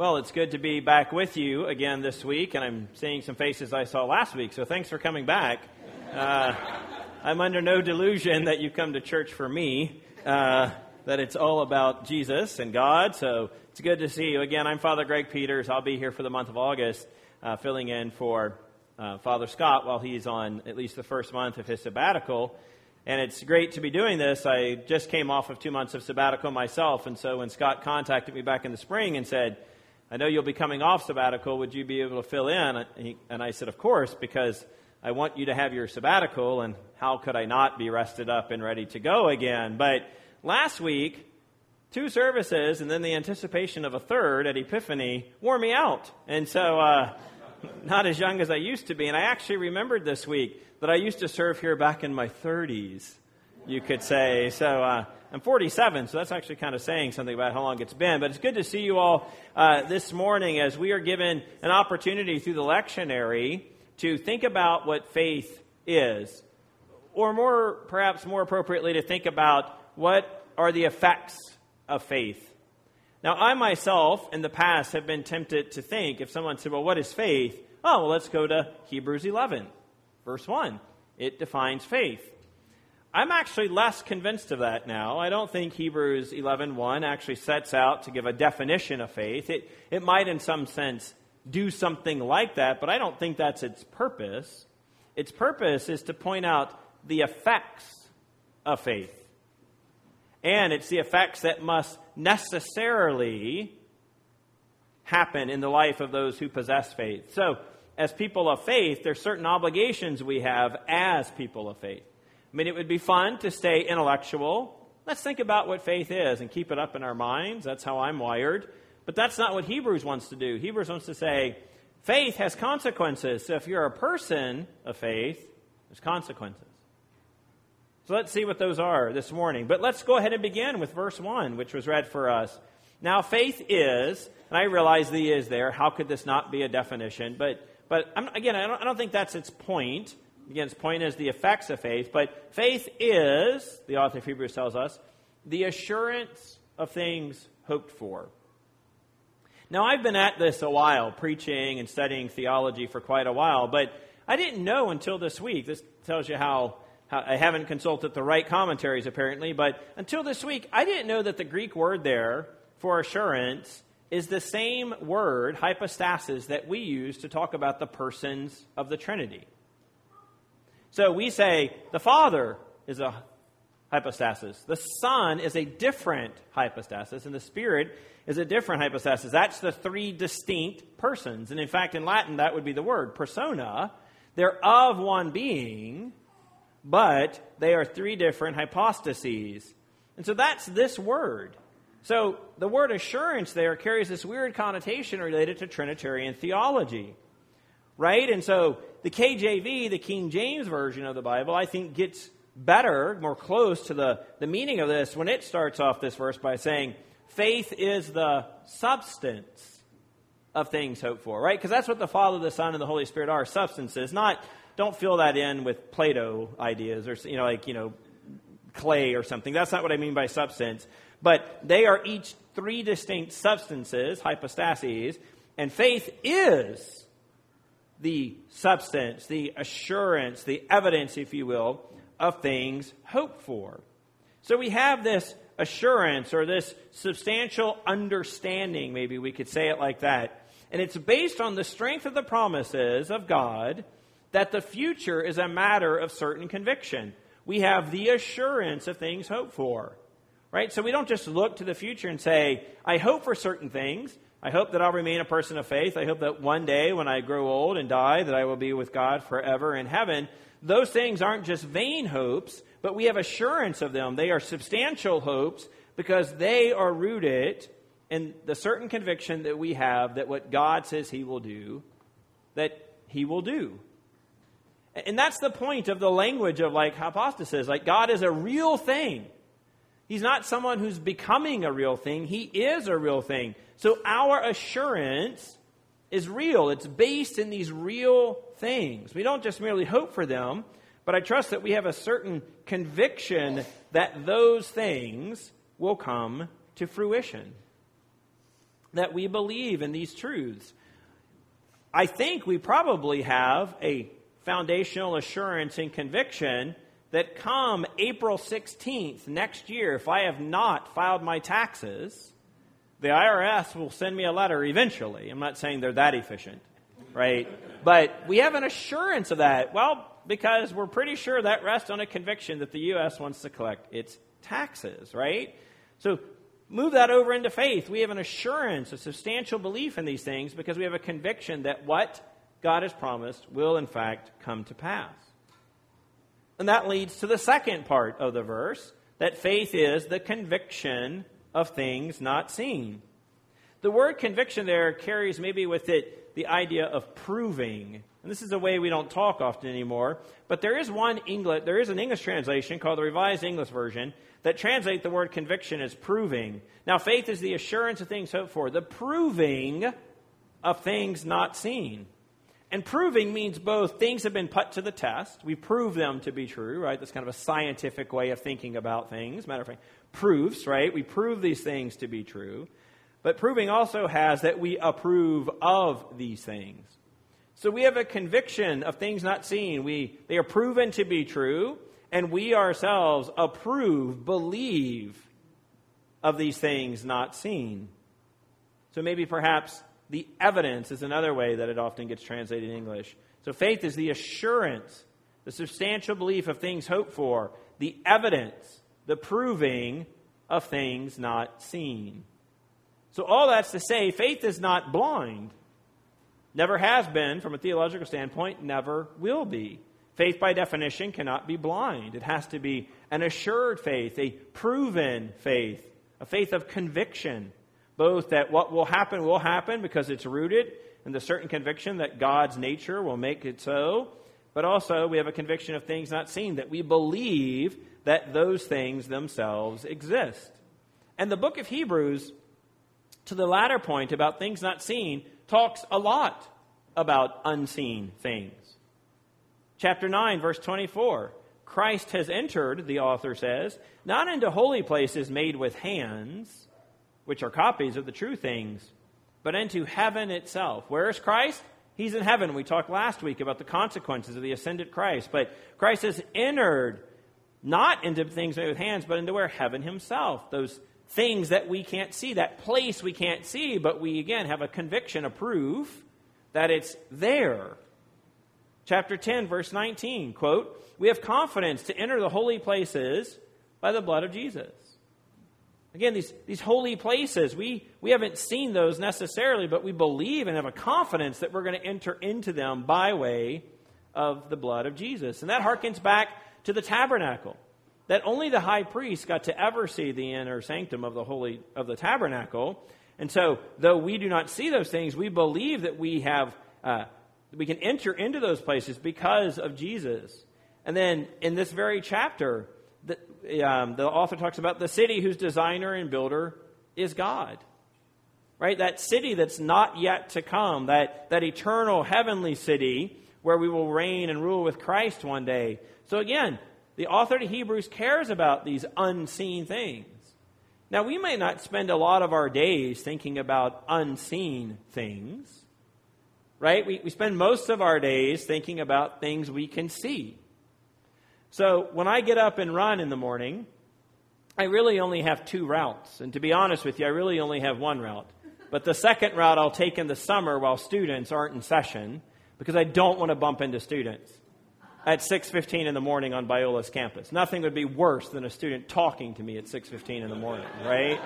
Well, it's good to be back with you again this week, and I'm seeing some faces I saw last week, so thanks for coming back. Uh, I'm under no delusion that you come to church for me, uh, that it's all about Jesus and God, so it's good to see you. Again, I'm Father Greg Peters. I'll be here for the month of August, uh, filling in for uh, Father Scott while he's on at least the first month of his sabbatical. And it's great to be doing this. I just came off of two months of sabbatical myself, and so when Scott contacted me back in the spring and said, I know you'll be coming off sabbatical. Would you be able to fill in? And I said, Of course, because I want you to have your sabbatical, and how could I not be rested up and ready to go again? But last week, two services and then the anticipation of a third at Epiphany wore me out. And so, uh, not as young as I used to be. And I actually remembered this week that I used to serve here back in my 30s, you could say. So, uh, I'm 47, so that's actually kind of saying something about how long it's been. But it's good to see you all uh, this morning as we are given an opportunity through the lectionary to think about what faith is, or more, perhaps more appropriately, to think about what are the effects of faith. Now, I myself in the past have been tempted to think if someone said, Well, what is faith? Oh, well, let's go to Hebrews 11, verse 1. It defines faith. I'm actually less convinced of that now. I don't think Hebrews 11:1 actually sets out to give a definition of faith. It, it might, in some sense, do something like that, but I don't think that's its purpose. Its purpose is to point out the effects of faith. And it's the effects that must necessarily happen in the life of those who possess faith. So, as people of faith, there's certain obligations we have as people of faith. I mean, it would be fun to stay intellectual. Let's think about what faith is and keep it up in our minds. That's how I'm wired. But that's not what Hebrews wants to do. Hebrews wants to say, faith has consequences. So if you're a person of faith, there's consequences. So let's see what those are this morning. But let's go ahead and begin with verse 1, which was read for us. Now, faith is, and I realize the is there. How could this not be a definition? But, but I'm, again, I don't, I don't think that's its point. Again, point is the effects of faith, but faith is, the author of Hebrews tells us, the assurance of things hoped for. Now, I've been at this a while, preaching and studying theology for quite a while, but I didn't know until this week. This tells you how, how, I haven't consulted the right commentaries, apparently, but until this week, I didn't know that the Greek word there for assurance is the same word, hypostasis, that we use to talk about the persons of the Trinity. So we say the Father is a hypostasis, the Son is a different hypostasis, and the Spirit is a different hypostasis. That's the three distinct persons. And in fact, in Latin, that would be the word persona. They're of one being, but they are three different hypostases. And so that's this word. So the word assurance there carries this weird connotation related to Trinitarian theology right? And so the KJV, the King James Version of the Bible, I think gets better, more close to the, the meaning of this when it starts off this verse by saying, faith is the substance of things hoped for, right? Because that's what the Father, the Son, and the Holy Spirit are substances. Not, don't fill that in with Plato ideas or, you know, like, you know, clay or something. That's not what I mean by substance. But they are each three distinct substances, hypostases, and faith is the substance, the assurance, the evidence, if you will, of things hoped for. So we have this assurance or this substantial understanding, maybe we could say it like that. And it's based on the strength of the promises of God that the future is a matter of certain conviction. We have the assurance of things hoped for. Right? So we don't just look to the future and say, I hope for certain things. I hope that I'll remain a person of faith. I hope that one day when I grow old and die that I will be with God forever in heaven. Those things aren't just vain hopes, but we have assurance of them. They are substantial hopes because they are rooted in the certain conviction that we have that what God says he will do, that he will do. And that's the point of the language of like hypostasis. Like God is a real thing. He's not someone who's becoming a real thing. He is a real thing. So our assurance is real. It's based in these real things. We don't just merely hope for them, but I trust that we have a certain conviction that those things will come to fruition. that we believe in these truths. I think we probably have a foundational assurance and conviction that come April 16th next year, if I have not filed my taxes, the IRS will send me a letter eventually. I'm not saying they're that efficient, right? But we have an assurance of that. Well, because we're pretty sure that rests on a conviction that the U.S. wants to collect its taxes, right? So move that over into faith. We have an assurance, a substantial belief in these things because we have a conviction that what God has promised will in fact come to pass. And that leads to the second part of the verse that faith is the conviction of things not seen. The word conviction there carries maybe with it the idea of proving. And this is a way we don't talk often anymore, but there is one English there is an English translation called the Revised English Version that translate the word conviction as proving. Now faith is the assurance of things hoped for, the proving of things not seen. And proving means both things have been put to the test. We prove them to be true, right? That's kind of a scientific way of thinking about things. Matter of fact, proofs, right? We prove these things to be true. But proving also has that we approve of these things. So we have a conviction of things not seen. We, they are proven to be true, and we ourselves approve, believe of these things not seen. So maybe perhaps the evidence is another way that it often gets translated in English. So faith is the assurance, the substantial belief of things hoped for, the evidence, the proving of things not seen. So all that's to say, faith is not blind. Never has been, from a theological standpoint, never will be. Faith, by definition, cannot be blind. It has to be an assured faith, a proven faith, a faith of conviction both that what will happen will happen because it's rooted in the certain conviction that God's nature will make it so, but also we have a conviction of things not seen, that we believe that those things themselves exist. And the book of Hebrews, to the latter point about things not seen, talks a lot about unseen things. Chapter 9, verse 24. Christ has entered, the author says, not into holy places made with hands which are copies of the true things, but into heaven itself. Where is Christ? He's in heaven. We talked last week about the consequences of the ascended Christ. But Christ has entered not into things made with hands, but into where heaven himself. Those things that we can't see, that place we can't see, but we again have a conviction, a proof that it's there. Chapter 10, verse 19, quote, We have confidence to enter the holy places by the blood of Jesus. Again, these, these holy places, we, we haven't seen those necessarily, but we believe and have a confidence that we're going to enter into them by way of the blood of Jesus. And that harkens back to the tabernacle. That only the high priest got to ever see the inner sanctum of the holy of the tabernacle. And so, though we do not see those things, we believe that we have uh, we can enter into those places because of Jesus. And then in this very chapter, um, the author talks about the city whose designer and builder is God. Right? That city that's not yet to come, that, that eternal heavenly city where we will reign and rule with Christ one day. So again, the author to Hebrews cares about these unseen things. Now, we may not spend a lot of our days thinking about unseen things, right? We, we spend most of our days thinking about things we can see. So when I get up and run in the morning, I really only have two routes. And to be honest with you, I really only have one route. But the second route I'll take in the summer while students aren't in session because I don't want to bump into students at 6:15 in the morning on Biola's campus. Nothing would be worse than a student talking to me at 6:15 in the morning, right?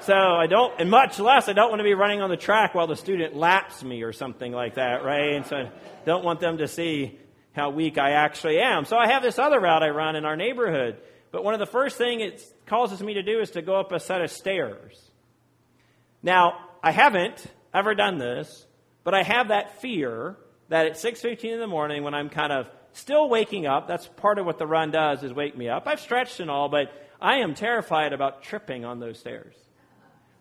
So I don't, and much less, I don't want to be running on the track while the student laps me or something like that, right? And so I don't want them to see how weak I actually am. So I have this other route I run in our neighborhood. But one of the first things it causes me to do is to go up a set of stairs. Now, I haven't ever done this, but I have that fear that at 6:15 in the morning when I'm kind of still waking up, that's part of what the run does is wake me up. I've stretched and all, but I am terrified about tripping on those stairs.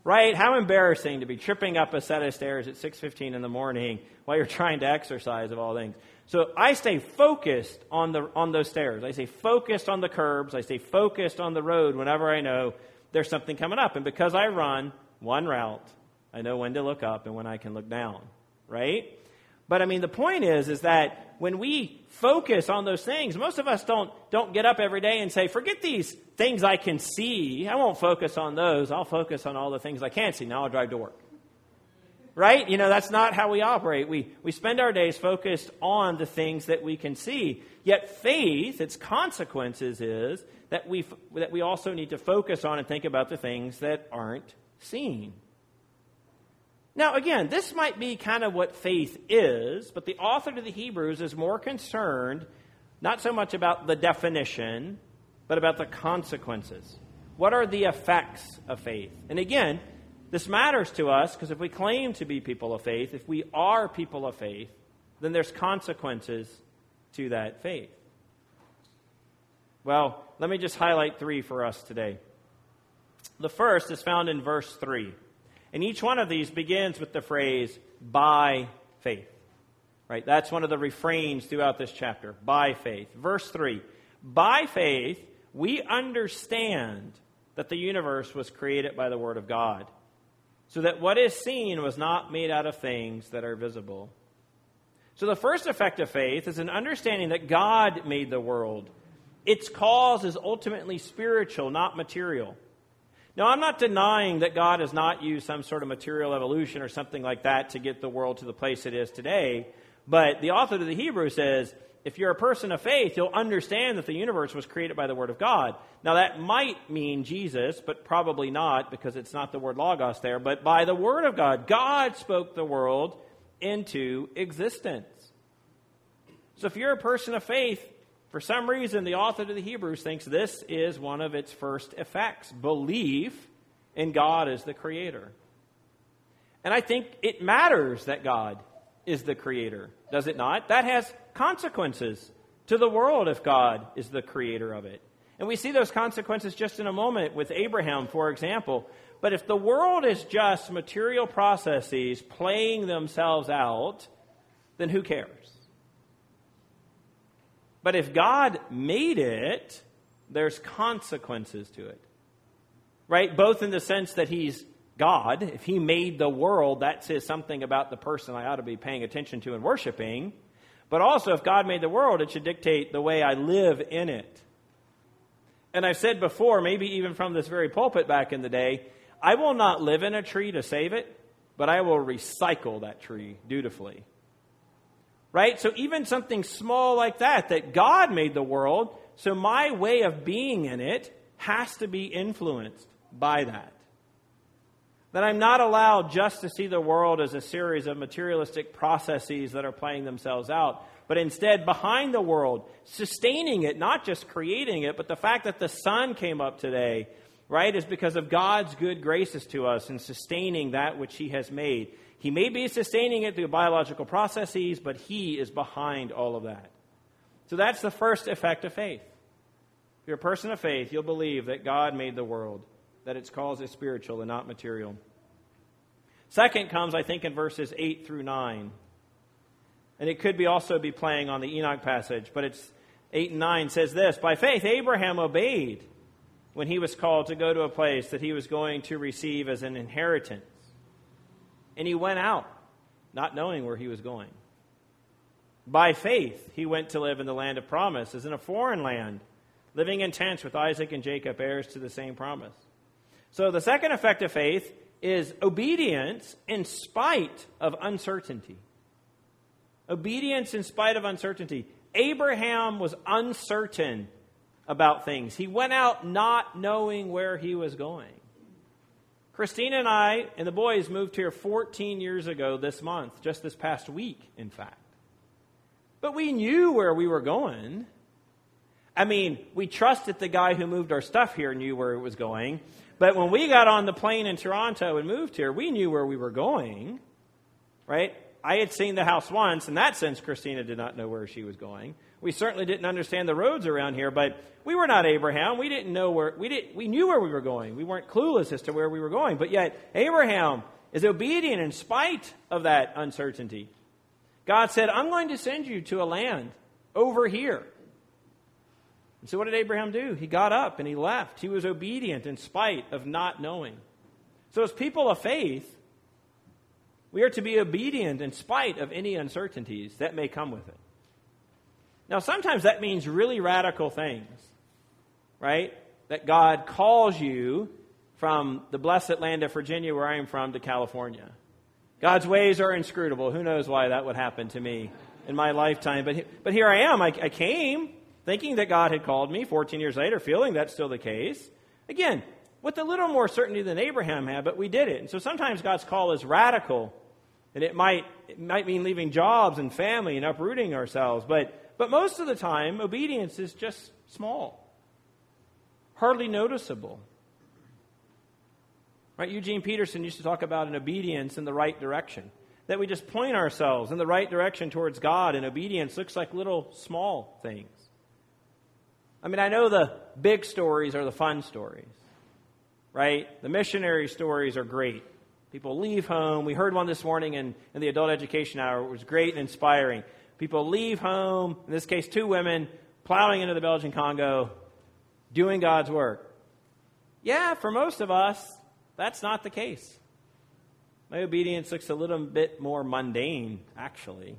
Right? How embarrassing to be tripping up a set of stairs at 6:15 in the morning while you're trying to exercise of all things. So I stay focused on, the, on those stairs. I stay focused on the curbs. I stay focused on the road whenever I know there's something coming up. And because I run one route, I know when to look up and when I can look down, right? But I mean, the point is, is that when we focus on those things, most of us don't, don't get up every day and say, forget these things I can see. I won't focus on those. I'll focus on all the things I can't see. Now I'll drive to work. Right? You know, that's not how we operate. We, we spend our days focused on the things that we can see. Yet faith, its consequences is that we, that we also need to focus on and think about the things that aren't seen. Now, again, this might be kind of what faith is, but the author to the Hebrews is more concerned not so much about the definition, but about the consequences. What are the effects of faith? And again, this matters to us because if we claim to be people of faith, if we are people of faith, then there's consequences to that faith. Well, let me just highlight three for us today. The first is found in verse 3. And each one of these begins with the phrase, by faith. Right? That's one of the refrains throughout this chapter. By faith. Verse 3 By faith, we understand that the universe was created by the Word of God, so that what is seen was not made out of things that are visible. So, the first effect of faith is an understanding that God made the world. Its cause is ultimately spiritual, not material. Now, I'm not denying that God has not used some sort of material evolution or something like that to get the world to the place it is today. But the author of the Hebrew says, if you're a person of faith, you'll understand that the universe was created by the Word of God. Now, that might mean Jesus, but probably not because it's not the word logos there. But by the Word of God, God spoke the world into existence. So, if you're a person of faith, for some reason, the author of the Hebrews thinks this is one of its first effects belief in God as the creator. And I think it matters that God is the creator, does it not? That has consequences to the world if God is the creator of it. And we see those consequences just in a moment with Abraham, for example. But if the world is just material processes playing themselves out, then who cares? But if God made it, there's consequences to it. Right? Both in the sense that He's God. If He made the world, that says something about the person I ought to be paying attention to and worshiping. But also, if God made the world, it should dictate the way I live in it. And I've said before, maybe even from this very pulpit back in the day, I will not live in a tree to save it, but I will recycle that tree dutifully right? So even something small like that, that God made the world, so my way of being in it has to be influenced by that. That I'm not allowed just to see the world as a series of materialistic processes that are playing themselves out, but instead behind the world, sustaining it, not just creating it, but the fact that the sun came up today, right, is because of God's good graces to us in sustaining that which He has made. He may be sustaining it through biological processes, but He is behind all of that. So that's the first effect of faith. If you're a person of faith, you'll believe that God made the world, that its cause is spiritual and not material. Second comes, I think, in verses 8 through 9. And it could be also be playing on the Enoch passage, but it's 8 and 9 says this By faith, Abraham obeyed when he was called to go to a place that he was going to receive as an inheritance. And he went out, not knowing where he was going. By faith, he went to live in the land of promise, as in a foreign land, living in tents with Isaac and Jacob, heirs to the same promise. So the second effect of faith is obedience in spite of uncertainty. Obedience in spite of uncertainty. Abraham was uncertain about things. He went out not knowing where he was going. Christina and I and the boys moved here 14 years ago this month, just this past week, in fact. But we knew where we were going. I mean, we trusted the guy who moved our stuff here knew where it was going. But when we got on the plane in Toronto and moved here, we knew where we were going, right? I had seen the house once. In that sense, Christina did not know where she was going. We certainly didn't understand the roads around here, but we were not Abraham. We didn't know where we did we knew where we were going. We weren't clueless as to where we were going. But yet Abraham is obedient in spite of that uncertainty. God said, I'm going to send you to a land over here. And so what did Abraham do? He got up and he left. He was obedient in spite of not knowing. So as people of faith, We are to be obedient in spite of any uncertainties that may come with it. Now, sometimes that means really radical things, right? That God calls you from the blessed land of Virginia, where I am from, to California. God's ways are inscrutable. Who knows why that would happen to me in my lifetime? But, but here I am. I, I came thinking that God had called me 14 years later, feeling that's still the case. Again, with a little more certainty than Abraham had, but we did it. And so sometimes God's call is radical, and it might, it might mean leaving jobs and family and uprooting ourselves. But, but most of the time, obedience is just small, hardly noticeable. Right? Eugene Peterson used to talk about an obedience in the right direction. That we just point ourselves in the right direction towards God, and obedience looks like little small things. I mean, I know the big stories are the fun stories, right? The missionary stories are great. People leave home. We heard one this morning in, in the adult education hour. It was great and inspiring. People leave home, in this case, two women, plowing into the Belgian Congo, doing God's work. Yeah, for most of us, that's not the case. My obedience looks a little bit more mundane, actually.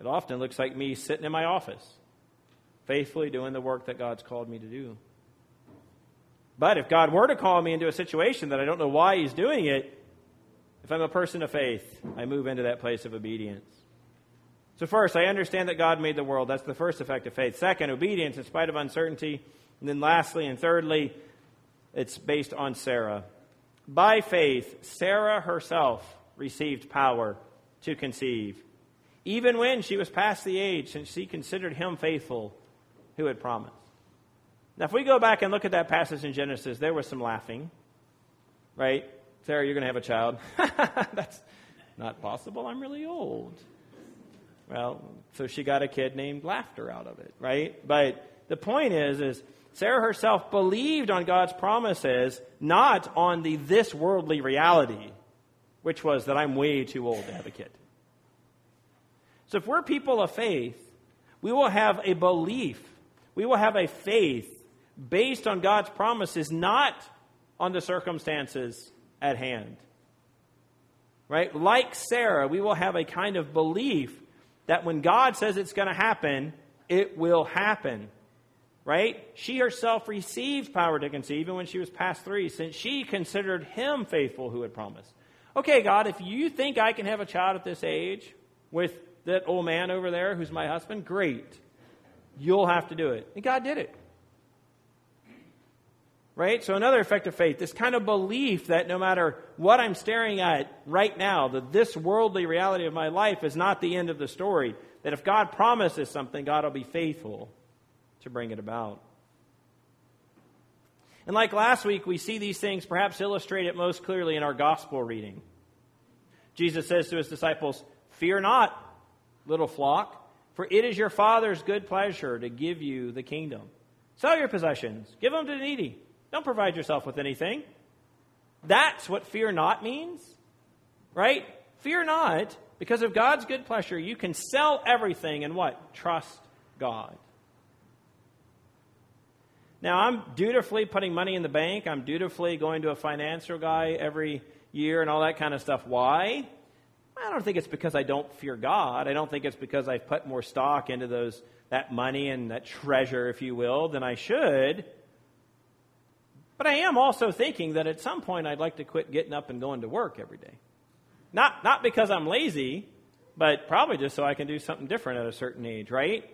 It often looks like me sitting in my office, faithfully doing the work that God's called me to do. But if God were to call me into a situation that I don't know why He's doing it, if I'm a person of faith, I move into that place of obedience. So, first, I understand that God made the world. That's the first effect of faith. Second, obedience in spite of uncertainty. And then, lastly and thirdly, it's based on Sarah. By faith, Sarah herself received power to conceive, even when she was past the age, since she considered him faithful who had promised. Now, if we go back and look at that passage in Genesis, there was some laughing, right? Sarah, you're going to have a child. That's not possible. I'm really old. Well, so she got a kid named Laughter out of it, right? But the point is, is Sarah herself believed on God's promises, not on the this worldly reality, which was that I'm way too old to have a kid. So if we're people of faith, we will have a belief, we will have a faith based on God's promises, not on the circumstances at hand. Right? Like Sarah, we will have a kind of belief that when God says it's going to happen, it will happen right? She herself received power to conceive even when she was past three, since she considered him faithful who had promised. Okay, God, if you think I can have a child at this age with that old man over there who's my husband, great. You'll have to do it. And God did it. Right? So, another effect of faith, this kind of belief that no matter what I'm staring at right now, that this worldly reality of my life is not the end of the story. That if God promises something, God will be faithful to bring it about. And like last week, we see these things perhaps illustrated most clearly in our gospel reading. Jesus says to his disciples, Fear not, little flock, for it is your Father's good pleasure to give you the kingdom. Sell your possessions, give them to the needy. Don't provide yourself with anything. That's what fear not means, right? Fear not, because of God's good pleasure, you can sell everything and what? Trust God. Now, I'm dutifully putting money in the bank. I'm dutifully going to a financial guy every year and all that kind of stuff. Why? I don't think it's because I don't fear God. I don't think it's because I've put more stock into those that money and that treasure, if you will, than I should. But I am also thinking that at some point I'd like to quit getting up and going to work every day. Not not because I'm lazy, but probably just so I can do something different at a certain age, right?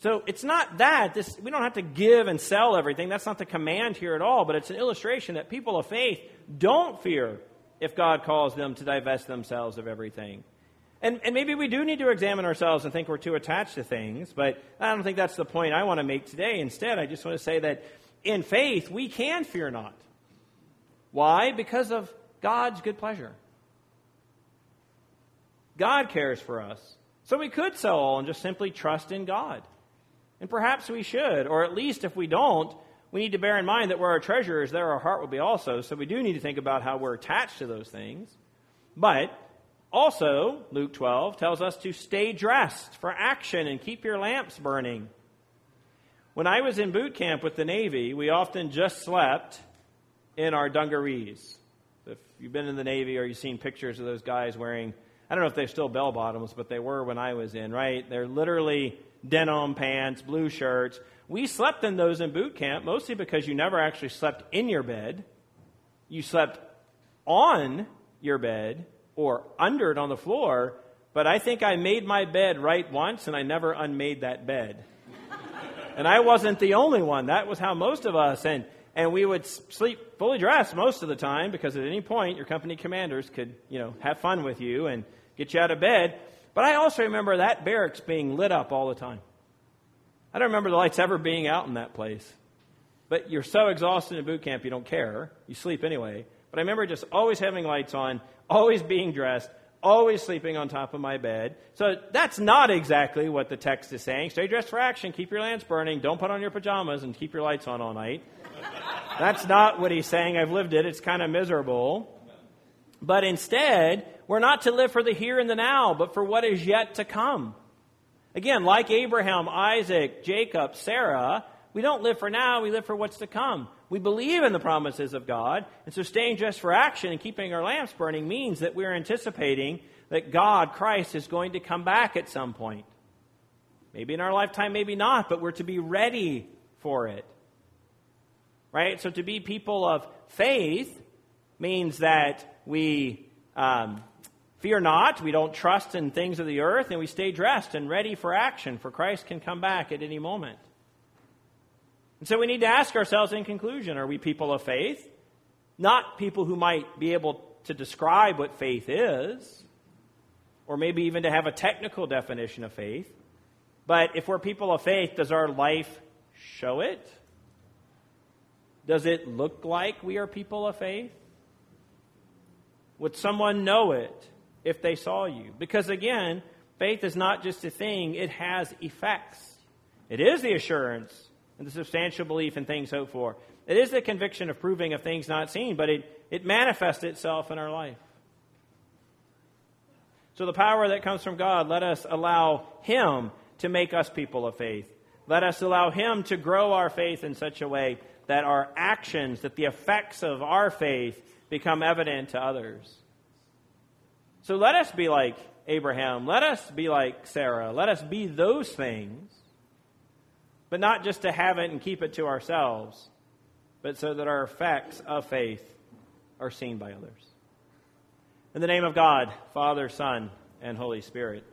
So it's not that. This, we don't have to give and sell everything. That's not the command here at all, but it's an illustration that people of faith don't fear if God calls them to divest themselves of everything. And, and maybe we do need to examine ourselves and think we're too attached to things, but I don't think that's the point I want to make today. Instead, I just want to say that in faith, we can fear not. Why? Because of God's good pleasure. God cares for us. So we could sell all and just simply trust in God. And perhaps we should, or at least if we don't, we need to bear in mind that where our treasure is, there our heart will be also. So we do need to think about how we're attached to those things. But also, Luke 12 tells us to stay dressed for action and keep your lamps burning. When I was in boot camp with the Navy, we often just slept in our dungarees. If you've been in the Navy or you've seen pictures of those guys wearing, I don't know if they're still bell bottoms, but they were when I was in, right? They're literally denim pants, blue shirts. We slept in those in boot camp mostly because you never actually slept in your bed. You slept on your bed or under it on the floor, but I think I made my bed right once and I never unmade that bed. and I wasn't the only one. That was how most of us, and and we would sleep fully dressed most of the time because at any point your company commanders could, you know, have fun with you and get you out of bed. But I also remember that barracks being lit up all the time. I don't remember the lights ever being out in that place. But you're so exhausted in boot camp you don't care. You sleep anyway. But I remember just always having lights on, always being dressed, always sleeping on top of my bed. So that's not exactly what the text is saying. Stay dressed for action, keep your lamps burning, don't put on your pajamas and keep your lights on all night. That's not what he's saying. I've lived it. It's kind of miserable. But instead, we're not to live for the here and the now, but for what is yet to come. Again, like Abraham, Isaac, Jacob, Sarah, we don't live for now, we live for what's to come. We believe in the promises of God, and so staying just for action and keeping our lamps burning means that we're anticipating that God, Christ, is going to come back at some point. Maybe in our lifetime, maybe not, but we're to be ready for it right? So to be people of faith means that we um, fear not, we don't trust in things of the earth, and we stay dressed and ready for action, for Christ can come back at any moment. And so we need to ask ourselves in conclusion are we people of faith? Not people who might be able to describe what faith is, or maybe even to have a technical definition of faith. But if we're people of faith, does our life show it? Does it look like we are people of faith? Would someone know it if they saw you? Because again, faith is not just a thing, it has effects. It is the assurance and the substantial belief in things hoped for. It is the conviction of proving of things not seen, but it, it manifests itself in our life. So, the power that comes from God, let us allow Him to make us people of faith. Let us allow Him to grow our faith in such a way that our actions, that the effects of our faith become evident to others. So let us be like Abraham. Let us be like Sarah. Let us be those things, but not just to have it and keep it to ourselves, but so that our effects of faith are seen by others. In the name of God, Father, Son, and Holy Spirit.